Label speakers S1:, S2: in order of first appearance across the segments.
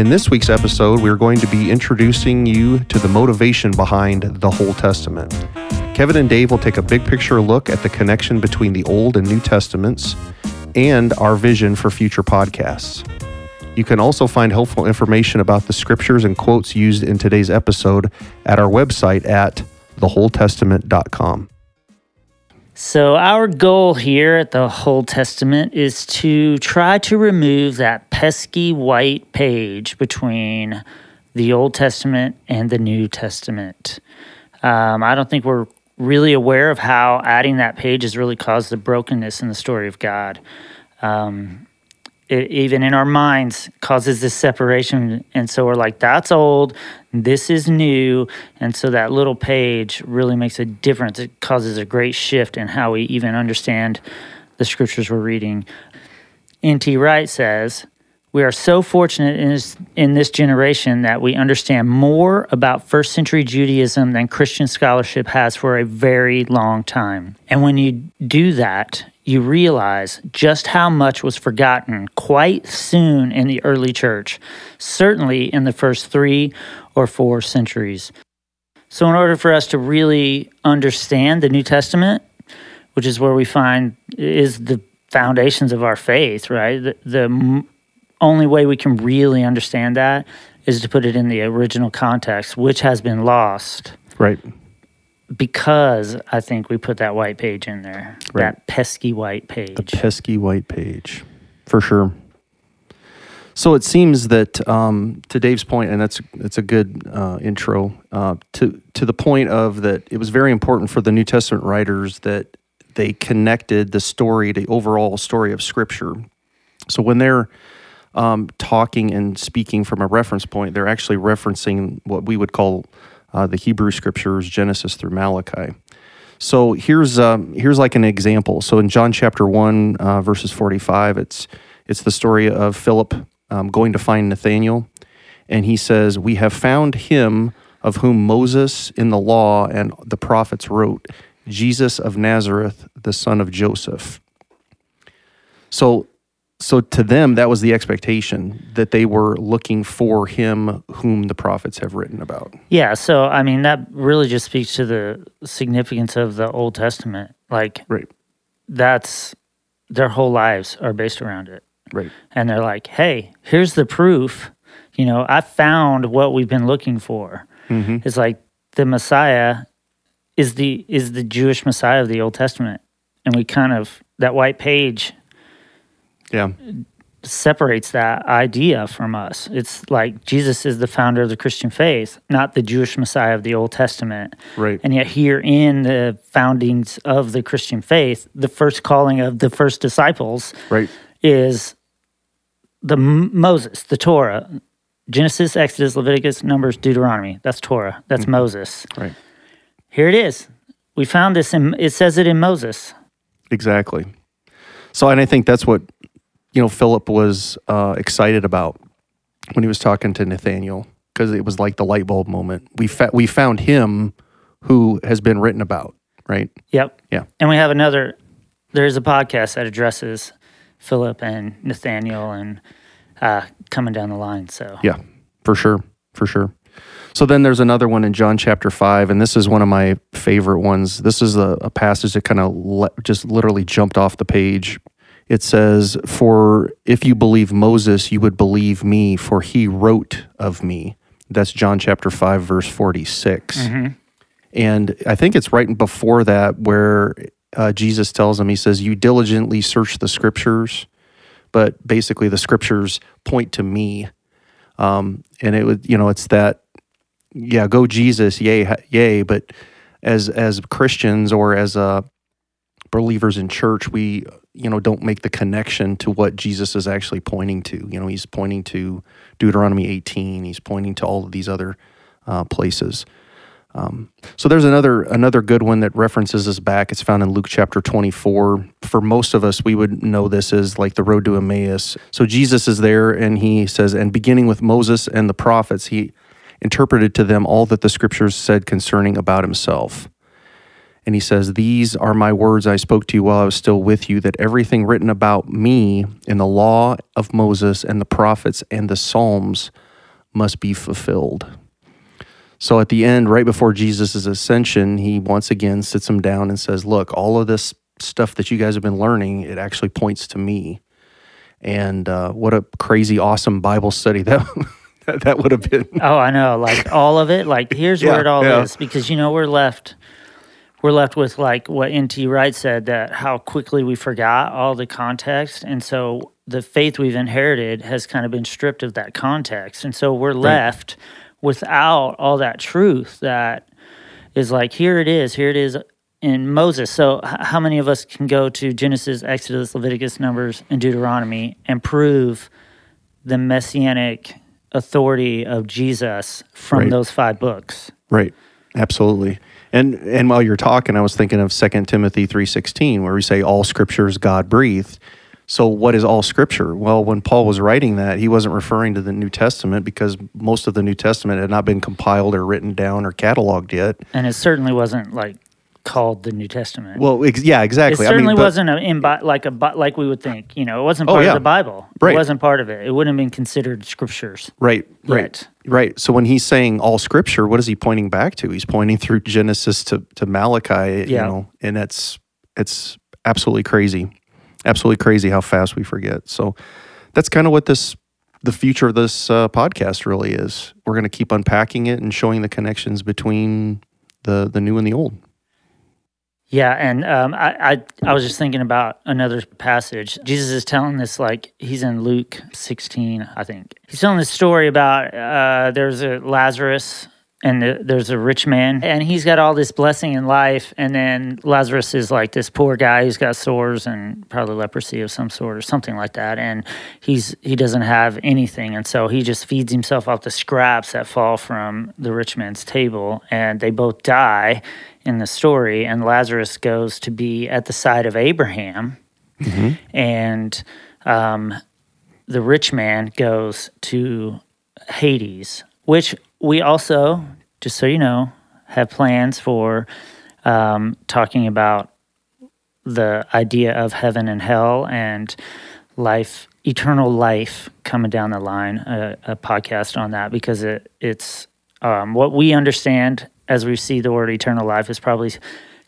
S1: In this week's episode, we're going to be introducing you to the motivation behind the whole Testament. Kevin and Dave will take a big picture look at the connection between the Old and New Testaments and our vision for future podcasts. You can also find helpful information about the scriptures and quotes used in today's episode at our website at thewholetestament.com.
S2: So, our goal here at the Whole Testament is to try to remove that pesky white page between the Old Testament and the New Testament. Um, I don't think we're really aware of how adding that page has really caused the brokenness in the story of God. Um, it, even in our minds causes this separation. And so we're like that's old. This is new. And so that little page really makes a difference. It causes a great shift in how we even understand the scriptures we're reading. Nt wright says we are so fortunate in this, in this generation that we understand more about first century Judaism than Christian scholarship has for a very long time. And when you do that, you realize just how much was forgotten quite soon in the early church, certainly in the first three or four centuries. So, in order for us to really understand the New Testament, which is where we find is the foundations of our faith, right? The, the only way we can really understand that is to put it in the original context, which has been lost.
S1: Right.
S2: Because I think we put that white page in there,
S1: Right.
S2: that pesky white page.
S1: The pesky white page, for sure. So it seems that um, to Dave's point, and that's that's a good uh, intro uh, to to the point of that it was very important for the New Testament writers that they connected the story, the overall story of Scripture. So when they're um, talking and speaking from a reference point, they're actually referencing what we would call uh, the Hebrew Scriptures, Genesis through Malachi. So here's um, here's like an example. So in John chapter one, uh, verses forty five, it's it's the story of Philip um, going to find Nathanael, and he says, "We have found him of whom Moses in the law and the prophets wrote, Jesus of Nazareth, the son of Joseph." So so to them that was the expectation that they were looking for him whom the prophets have written about.
S2: yeah, so I mean, that really just speaks to the significance of the Old Testament. Like,
S1: Right.
S2: that's their whole lives are based around it.
S1: Right.
S2: and they're like, "Hey, here's the proof. You know, I found what we've been looking for."
S1: Mhm.
S2: It's like the Messiah is the is the Jewish Messiah of the Old Testament, and we kind of that white page
S1: Yeah.
S2: separates that idea from us. It's like Jesus is the founder of the Christian faith, not the Jewish Messiah of the Old Testament.
S1: Right.
S2: And yet, here in the foundings of the Christian faith, the first calling of the first disciples
S1: Right.
S2: is the M- Moses, the Torah, Genesis, Exodus, Leviticus, Numbers, Deuteronomy. That's Torah. That's mm-hmm. Moses.
S1: Right.
S2: Here it is. We found this in. It says it in Moses.
S1: Exactly. So, and I think that's what you know Philip was uh, excited about when he was talking to Nathaniel because it was like the light bulb moment. We fa- we found him who has been written about, right?
S2: Yep.
S1: Yeah.
S2: And we have another. There's a podcast that addresses Philip and Nathaniel and uh, coming down the line. So
S1: Yeah, for sure, for sure. So then there's another one in John chapter five, and this is one of my favorite ones. This is a, a passage that kind of le- just literally jumped off the page. It says, "For if you believe Moses, you would believe me, for he wrote of me." That's John chapter five, verse 46 And I think it's right before that where uh, Jesus tells him, He says, "You diligently search the scriptures." But basically, the scriptures point to me um, and it would you know it's that yeah go jesus yay yay but as as christians or as uh believers in church we you know don't make the connection to what jesus is actually pointing to you know he's pointing to deuteronomy 18 he's pointing to all of these other uh, places um, so there's another another good one that references us back. It's found in Luke chapter 24. For most of us, we would know this as like the road to Emmaus. So Jesus is there, and he says, and beginning with Moses and the prophets, he interpreted to them all that the scriptures said concerning about himself. And he says, These are my words I spoke to you while I was still with you, that everything written about me in the law of Moses and the prophets and the Psalms must be fulfilled. So at the end, right before Jesus' ascension, he once again sits him down and says, Look, all of this stuff that you guys have been learning, it actually points to me. And uh, what a crazy, awesome Bible study that that would have been.
S2: Oh, I know. Like all of it. Like here's
S1: Yeah,
S2: where it all
S1: yeah.
S2: is because you know we're left we're left with like what N.T. Wright said that how quickly we forgot all the context, and so the faith we've inherited has kind of been stripped of that context, and so we're left without all that truth that is like here it is, here it is in Moses. So h- how many of us can go to Genesis, Exodus, Leviticus, Numbers, and Deuteronomy and prove the messianic authority of Jesus from
S1: Right.
S2: those five books?
S1: Right. Absolutely. And and while you're talking, I was thinking of 2 Timothy 3:16 where we say all scripture is God breathed. So what is all scripture? Well, when Paul was writing that, he wasn't referring to the New Testament because most of the New Testament had not been compiled or written down or cataloged yet.
S2: And it certainly wasn't like called the New Testament.
S1: Well, ex- yeah, exactly.
S2: it certainly
S1: I mean, but-
S2: wasn't a in Bi- like a like we would think. You know, it wasn't
S1: Oh,
S2: part
S1: yeah.
S2: of the Bible.
S1: Right.
S2: It wasn't part of it. It wouldn't have been considered scriptures.
S1: Right, right,
S2: Yet.
S1: right. So when he's saying all scripture, what is he pointing back to? He's pointing through Genesis to, to Malachi, you know, and it's it's absolutely crazy, absolutely crazy how fast we forget. So that's kind of what this the future of this uh, podcast really is. We're going to keep unpacking it and showing the connections between the the new and the old.
S2: Yeah, and um, I, I I was just thinking about another passage. Jesus is telling this like he's in Luke 16, I think. He's telling this story about uh, there's a Lazarus and the, there's a rich man, and he's got all this blessing in life, and then Lazarus is like this poor guy who's got sores and probably leprosy of some sort or something like that, and he's he doesn't have anything, and so he just feeds himself off the scraps that fall from the rich man's table, and they both die in the story, and Lazarus goes to be at the side of Abraham, and um, the rich man goes to Hades, which we also, just so you know, have plans for um, talking about the idea of heaven and hell and life, eternal life coming down the line, a, a podcast on that because it, it's um, what we understand as we see the word eternal life is probably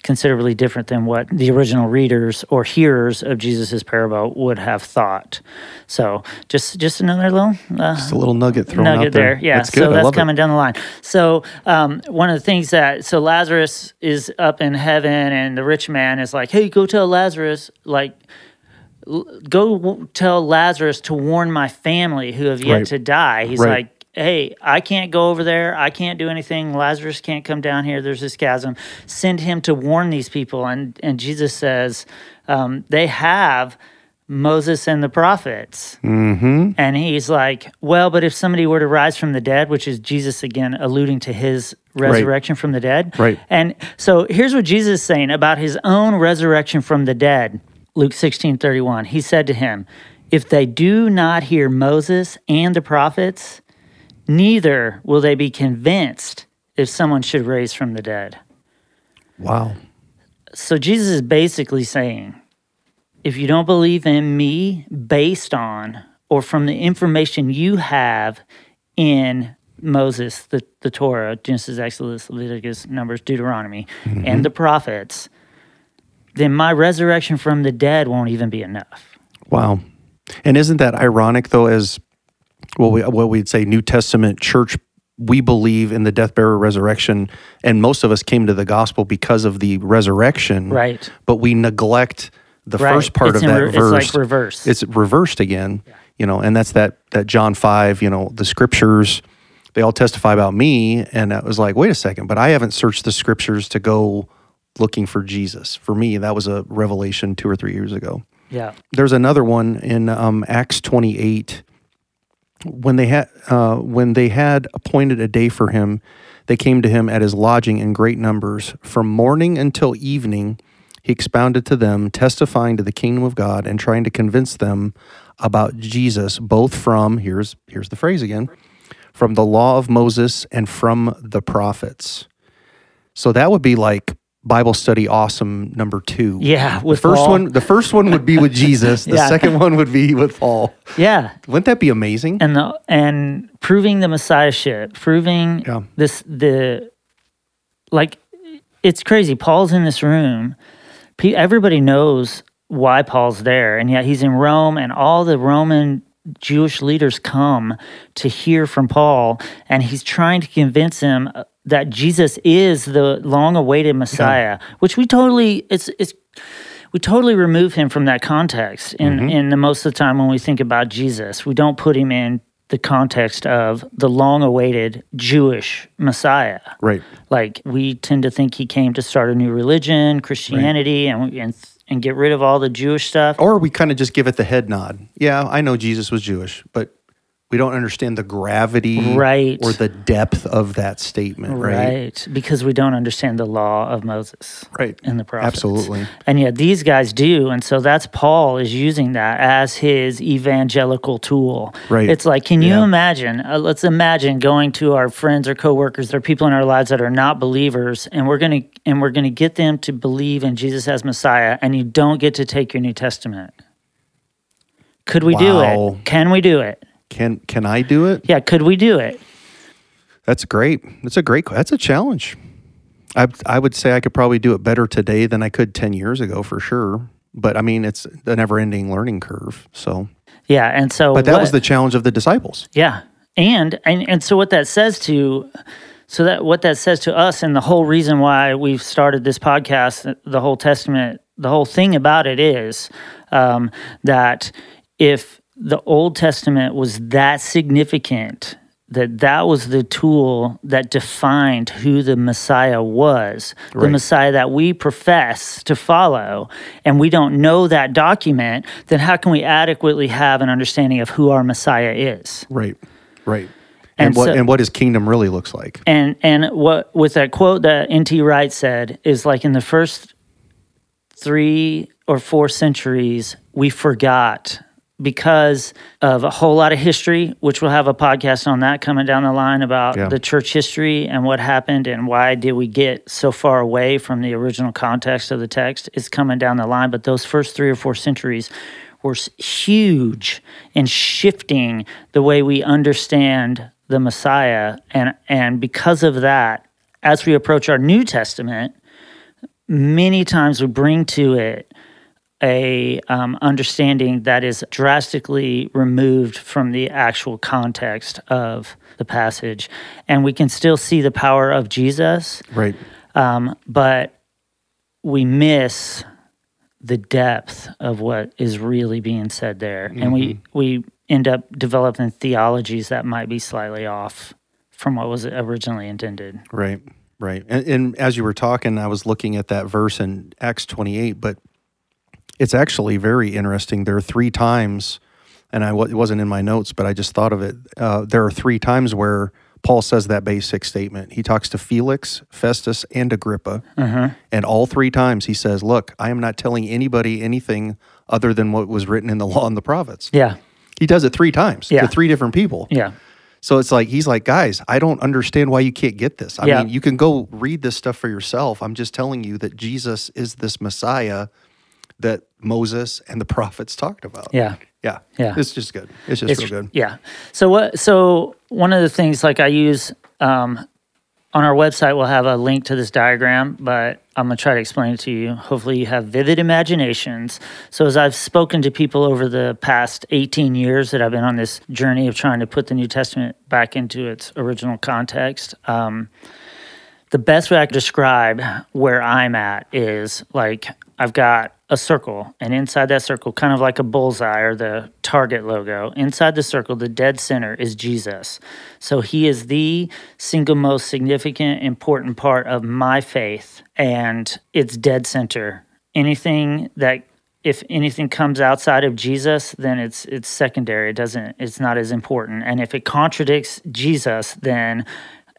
S2: considerably different than what the original readers or hearers of Jesus's parable would have thought. So just just another little uh,
S1: Just a little nugget thrown
S2: nugget
S1: out there.
S2: there. Yeah,
S1: that's good.
S2: so that's coming down the line. So um, one of the things that so Lazarus is up in heaven, and the rich man is like, "Hey, go tell Lazarus, like." l- Go w- tell Lazarus to warn my family who have yet
S1: Right.
S2: to die. He's
S1: Right.
S2: like, hey, I can't go over there. I can't do anything. Lazarus can't come down here. There's this chasm. Send him to warn these people. And and Jesus says, um, they have Moses and the prophets.
S1: Mm-hmm.
S2: And he's like, well, but if somebody were to rise from the dead, which is Jesus again alluding to his resurrection from the dead.
S1: Right.
S2: And so here's what Jesus is saying about his own resurrection from the dead. Luke 16 31. He said to him, If they do not hear Moses and the prophets, neither will they be convinced if someone should raise from the dead.
S1: Wow.
S2: So Jesus is basically saying, if you don't believe in me based on or from the information you have in Moses, the, the Torah, Genesis, Exodus, Leviticus, Numbers, Deuteronomy, mm-hmm. and the prophets, then my resurrection from the dead won't even be enough.
S1: Wow. And isn't that ironic though as well we what we'd say New Testament church we believe in the death burial resurrection and most of us came to the gospel because of the resurrection.
S2: Right.
S1: But we neglect the
S2: Right.
S1: first part
S2: It's
S1: of that
S2: re-
S1: verse.
S2: It's like reverse.
S1: It's reversed again, you know, and that's that that John 5, you know, the scriptures they all testify about me and I was like, wait a second, but I haven't searched the scriptures to go looking for Jesus. For me, that was a revelation 2 or 3 years ago
S2: yeah.
S1: there's another one in um, Acts 28 when they had uh, when they had appointed a day for him they came to him at his lodging in great numbers. From morning until evening he expounded to them testifying to the kingdom of God and trying to convince them about Jesus both from here's here's the phrase again from the law of Moses and from the prophets. So that would be like Bible study awesome number two.
S2: Yeah,
S1: The first
S2: Paul.
S1: one, the first one would be with Jesus. The
S2: Yeah.
S1: second one would be with Paul.
S2: Yeah,
S1: Wouldn't that be amazing?
S2: and the and proving the messiahship, proving
S1: Yeah.
S2: this the like it's crazy. Paul's in this room. Everybody knows why Paul's there, and yet he's in Rome, and all the Roman Jewish leaders come to hear from Paul, and he's trying to convince them uh, that Jesus is the long-awaited Messiah, which we totally it's it's we totally remove him from that context in mm-hmm. in the most of the time when we think about Jesus. We don't put him in the context of the long-awaited Jewish Messiah.
S1: right.
S2: Like we tend to think he came to start a new religion, Christianity, and and and get rid of all the Jewish stuff.
S1: Or we kind of just give it the head nod. Yeah, I know Jesus was Jewish, but we don't understand the gravity
S2: Right.
S1: or the depth of that statement, right?
S2: Right, because we don't understand the law of Moses
S1: Right.
S2: and the prophets.
S1: Absolutely.
S2: And yet these guys do. And so that's Paul is using that as his evangelical tool.
S1: Right.
S2: It's like, can you
S1: Yeah.
S2: imagine? Uh, let's imagine going to our friends or coworkers, or people in our lives that are not believers, and we're gonna and we're gonna get them to believe in Jesus as Messiah, and you don't get to take your New Testament. Could we do it? Can we do it?
S1: Can can I do it?
S2: Yeah, could we do it?
S1: That's great. That's a great. That's a challenge. I I would say I could probably do it better today than I could ten years ago for sure. But I mean, it's a never-ending learning curve. So,
S2: Yeah, and so
S1: but that
S2: what-
S1: was the challenge of the disciples.
S2: Yeah. And, and and so what that says to so that what that says to us and the whole reason why we've started this podcast the whole testament the whole thing about it is um, that if the old testament was that significant that that was the tool that defined who the messiah was the messiah that we profess to follow and we don't know that document then how can we adequately have an understanding of who our messiah is
S1: Right. Right.
S2: And
S1: And, what
S2: so-
S1: and what his kingdom really looks like.
S2: and and what with that quote that nt wright said is like in the first three or four centuries we forgot because of a whole lot of history which we'll have a podcast on that coming down the line about
S1: Yeah.
S2: the church history and what happened and why did we get so far away from the original context of the text is coming down the line but those first three or four centuries were huge in shifting the way we understand the Messiah. And, and because of that, as we approach our New Testament, many times we bring to it a um, understanding that is drastically removed from the actual context of the passage, and we can still see the power of Jesus,
S1: Right.
S2: um, but we miss the depth of what is really being said there, and we we end up developing theologies that might be slightly off from what was originally intended.
S1: Right, right. And, and as you were talking, I was looking at that verse in Acts 28, but it's actually very interesting. There are three times, and I it wasn't in my notes, but I just thought of it. Uh, there are three times where Paul says that basic statement. He talks to Felix, Festus, and Agrippa, and all three times he says, "Look, I am not telling anybody anything other than what was written in the law and the prophets."
S2: Yeah,
S1: He does it three times
S2: Yeah.
S1: to three different people.
S2: yeah,
S1: So it's like he's like, guys, I don't understand why you can't get this. I
S2: Yeah.
S1: mean, you can go read this stuff for yourself. I'm just telling you that Jesus is this Messiah that Moses and the prophets talked about.
S2: yeah.
S1: Yeah.
S2: Yeah.
S1: It's just good. It's just
S2: It's
S1: real good.
S2: yeah. So what? So one of the things like I use um, on our website, we'll have a link to this diagram, but I'm gonna try to explain it to you. Hopefully, you have vivid imaginations. So as I've spoken to people over the past 18 years that I've been on this journey of trying to put the New Testament back into its original context. Um, the best way I can describe where I'm at is like I've got a circle, and inside that circle, kind of like a bullseye or the target logo, inside the circle, the dead center is Jesus. So he is the single most significant, important part of my faith, and it's dead center. Anything that if anything comes outside of Jesus, then it's it's secondary. It doesn't it's not as important. And if it contradicts Jesus, then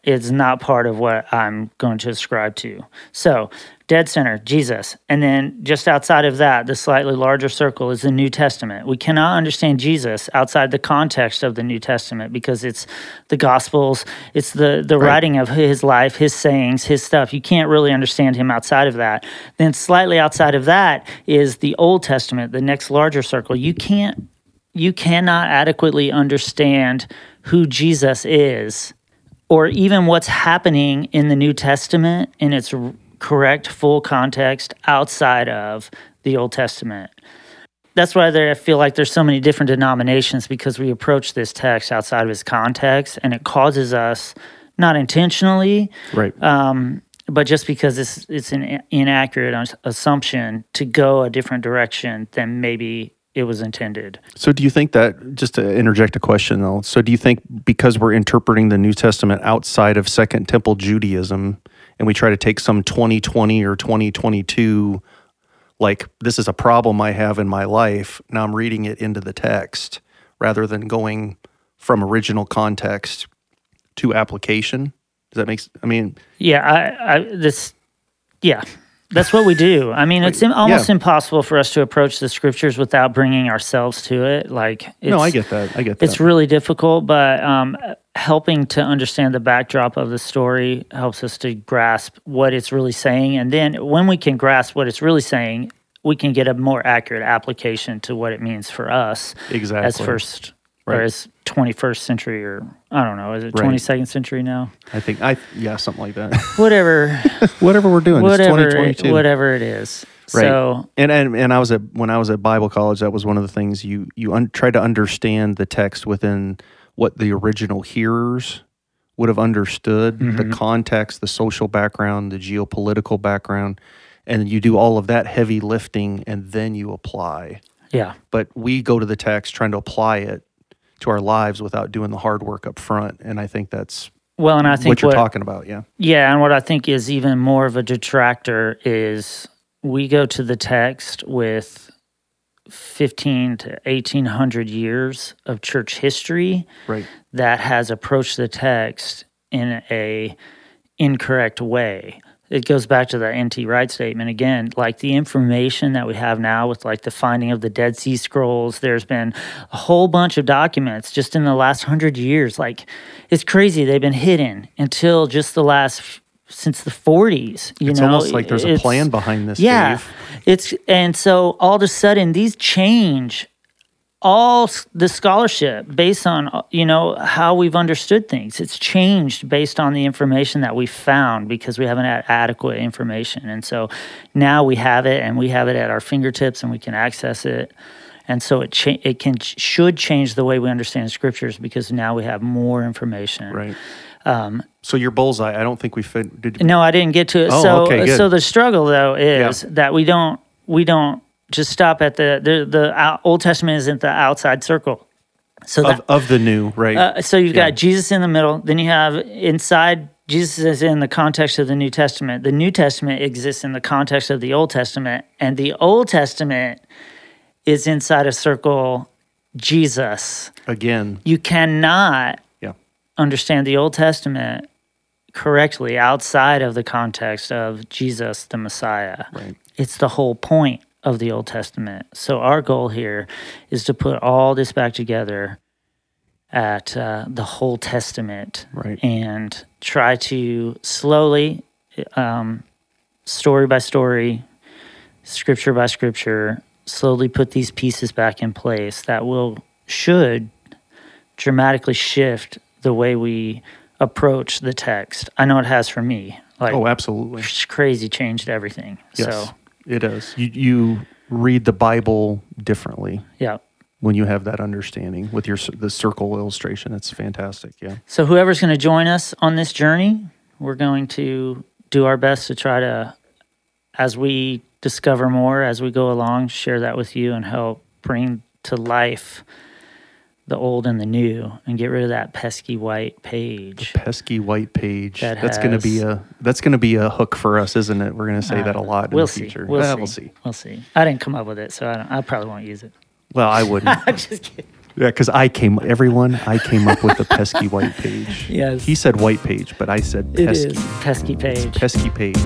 S2: it's not part of what I'm going to ascribe to. So, dead center, Jesus. And then just outside of that, the slightly larger circle is the New Testament. We cannot understand Jesus outside the context of the New Testament because it's the Gospels, it's the, the
S1: Right.
S2: writing of his life, his sayings, his stuff. You can't really understand him outside of that. Then slightly outside of that is the Old Testament, the next larger circle. You can't you cannot adequately understand who Jesus is or even what's happening in the New Testament in its correct full context outside of the Old Testament. That's why there, I feel like there's so many different denominations because we approach this text outside of its context and it causes us, not intentionally,
S1: Right.
S2: um, but just because it's, it's an inaccurate assumption to go a different direction than maybe it was intended.
S1: So, do you think that, just to interject a question though, so do you think because we're interpreting the New Testament outside of Second Temple Judaism and we try to take some 2020 or 2022, like this is a problem I have in my life, now I'm reading it into the text rather than going from original context to application? Does that make I mean,
S2: Yeah, I, I this, yeah, that's what we do. I mean, it's almost
S1: yeah.
S2: impossible for us to approach the scriptures without bringing ourselves to it. Like, it's,
S1: no, I get that. I get that.
S2: it's really difficult, but um, helping to understand the backdrop of the story helps us to grasp what it's really saying, and then when we can grasp what it's really saying, we can get a more accurate application to what it means for us
S1: exactly.
S2: as first or as 21st century or I don't know, is it
S1: Right.
S2: 22nd century now?
S1: I think I yeah, something like that.
S2: Whatever.
S1: whatever we're doing, it's
S2: whatever it, whatever it is.
S1: Right.
S2: So
S1: and, and and I was at when I was at Bible college, that was one of the things you you un, try to understand the text within what the original hearers would have understood, the mm-hmm. context, the social background, the geopolitical background, and you do all of that heavy lifting, and then you apply.
S2: yeah,
S1: But we go to the text trying to apply it to our lives without doing the hard work up front, and I think that's
S2: well, and I think
S1: what you're
S2: what,
S1: talking about. Yeah,
S2: yeah, and what I think is even more of a detractor is we go to the text with fifteen to eighteen hundred years of church history
S1: right.
S2: that has approached the text in a incorrect way. It goes back to the NT Wright statement again. Like the information that we have now with like the finding of the Dead Sea Scrolls, there's been a whole bunch of documents just in the last hundred years. Like it's crazy. They've been hidden until just the last since the 40s. You
S1: It's
S2: know,
S1: almost like there's a plan behind this.
S2: yeah,
S1: Dave.
S2: it's and so all of a sudden these change all the scholarship based on you know how we've understood things. It's changed based on the information that we found because we haven't had adequate information, and so now we have it and we have it at our fingertips and we can access it. And so it cha- it can should change the way we understand scriptures because now we have more information.
S1: Right. Um, so your bullseye, I don't think we fit. Did
S2: No, I didn't get to it.
S1: Oh,
S2: so,
S1: okay, good.
S2: so the struggle though is that we don't we don't just stop at the the the Old Testament isn't the outside circle. So
S1: of,
S2: that,
S1: of the new, right?
S2: uh, so you've
S1: yeah.
S2: got Jesus in the middle. Then you have inside Jesus is in the context of the New Testament. The New Testament exists in the context of the Old Testament, and the Old Testament is inside a circle. Jesus.
S1: Again,
S2: You cannot
S1: yeah,
S2: understand the Old Testament correctly outside of the context of Jesus the Messiah.
S1: right.
S2: It's the whole point of the Old Testament. So our goal here is to put all this back together at uh, the whole Testament
S1: Right.
S2: and try to slowly, um, story by story, scripture by scripture, slowly put these pieces back in place that will should dramatically shift the way we approach the text. I know it has for me. Like
S1: Oh, absolutely.
S2: it's crazy changed everything.
S1: Yes,
S2: So
S1: it does. You you read the Bible differently
S2: yeah.
S1: when you have that understanding with your the circle illustration. It's fantastic. Yeah.
S2: So whoever's going to join us on this journey, we're going to do our best to try to, as we discover more as we go along, share that with you and help bring to life the old and the new and get rid of that pesky white page.
S1: Pesky white page.
S2: That
S1: that's going to be a that's going to be a hook for us, isn't it? We're going to say that a lot in
S2: we'll
S1: the
S2: see.
S1: future.
S2: We'll,
S1: Ah,
S2: see.
S1: we'll see.
S2: We'll see. I didn't come up with it, so I, don't, I probably won't use it.
S1: Well, I wouldn't.
S2: I'm just kidding.
S1: yeah, because I came. Everyone, I came up with the pesky white page.
S2: Yes.
S1: He said white page, but I said pesky.
S2: is pesky page.
S1: Pesky page.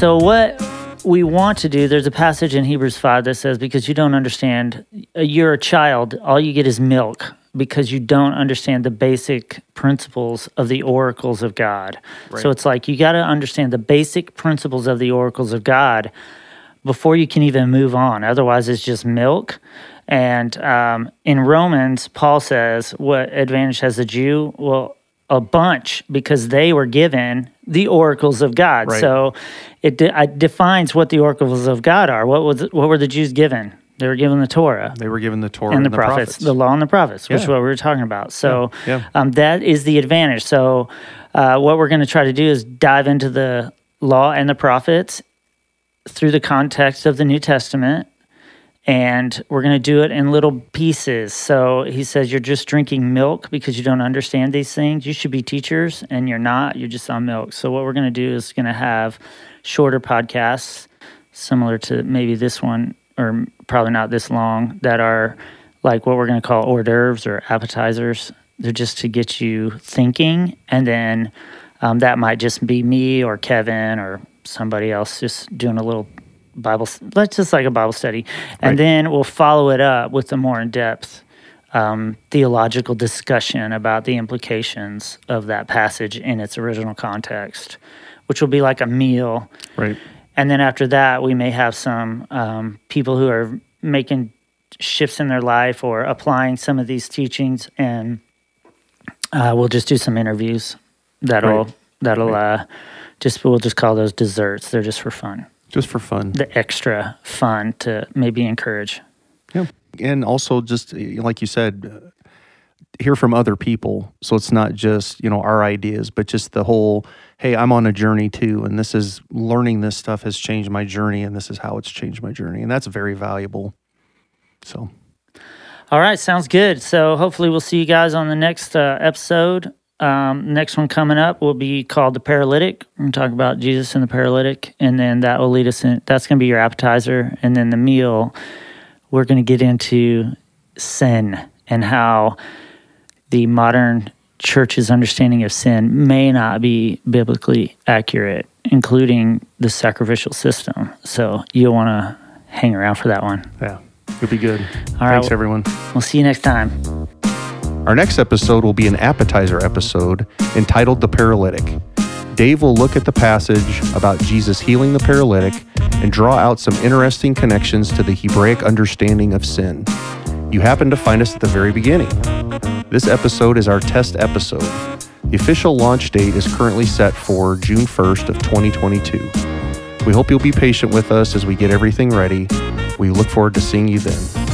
S2: So what we want to do, there's a passage in Hebrews 5 that says, because you don't understand, uh, you're a child, all you get is milk because you don't understand the basic principles of the oracles of God.
S1: Right.
S2: So it's like you got to understand the basic principles of the oracles of God before you can even move on. Otherwise, it's just milk. And um, in Romans, Paul says, What advantage has the Jew? Well, a bunch because they were given the oracles of God.
S1: Right.
S2: So it, de- it defines what the oracles of God are. What was what were the Jews given? They were given the Torah
S1: They were given the Torah
S2: and the, prophets, the law and the prophets, which is what we were talking about. So
S1: Yeah, yeah.
S2: Um, that is the advantage. So uh, what we're going to try to do is dive into the law and the prophets through the context of the New Testament. And we're going to do it in little pieces. So he says, You're just drinking milk because you don't understand these things. You should be teachers, and you're not. You're just on milk. So, what we're going to do is going to have shorter podcasts, similar to maybe this one, or probably not this long, that are like what we're going to call hors d'oeuvres or appetizers. They're just to get you thinking. And then um, that might just be me or Kevin or somebody else just doing a little Bible, let's just like a Bible study. And
S1: Right.
S2: then we'll follow it up with a more in depth um, theological discussion about the implications of that passage in its original context, which will be like a meal.
S1: Right.
S2: And then after that, we may have some um, people who are making shifts in their life or applying some of these teachings, and uh, we'll just do some interviews. That'll
S1: Right.
S2: that'll uh, just we'll just call those desserts. They're just for fun,
S1: Just for fun.
S2: the extra fun to maybe encourage.
S1: Yeah. And also just like you said, uh, hear from other people. So it's not just, you know, our ideas, but just the whole, hey, I'm on a journey too. And this is learning this stuff has changed my journey and this is how it's changed my journey. And that's very valuable. So
S2: All right, sounds good. So hopefully we'll see you guys on the next uh, episode. Um, next one coming up will be called the paralytic. We're gonna talk about Jesus and the paralytic, and then that will lead us in. That's gonna be your appetizer, and then the meal. We're gonna get into sin and how the modern church's understanding of sin may not be biblically accurate, including the sacrificial system. So you'll want to hang around for that one.
S1: yeah, it'll be good.
S2: right.
S1: Thanks, everyone.
S2: We'll see you next time.
S1: Our next episode will be an appetizer episode entitled The Paralytic. Dave will look at the passage about Jesus healing the paralytic and draw out some interesting connections to the Hebraic understanding of sin. You happen to find us at the very beginning. This episode is our test episode. The official launch date is currently set for June 1st of 2022. We hope you'll be patient with us as we get everything ready. We look forward to seeing you then.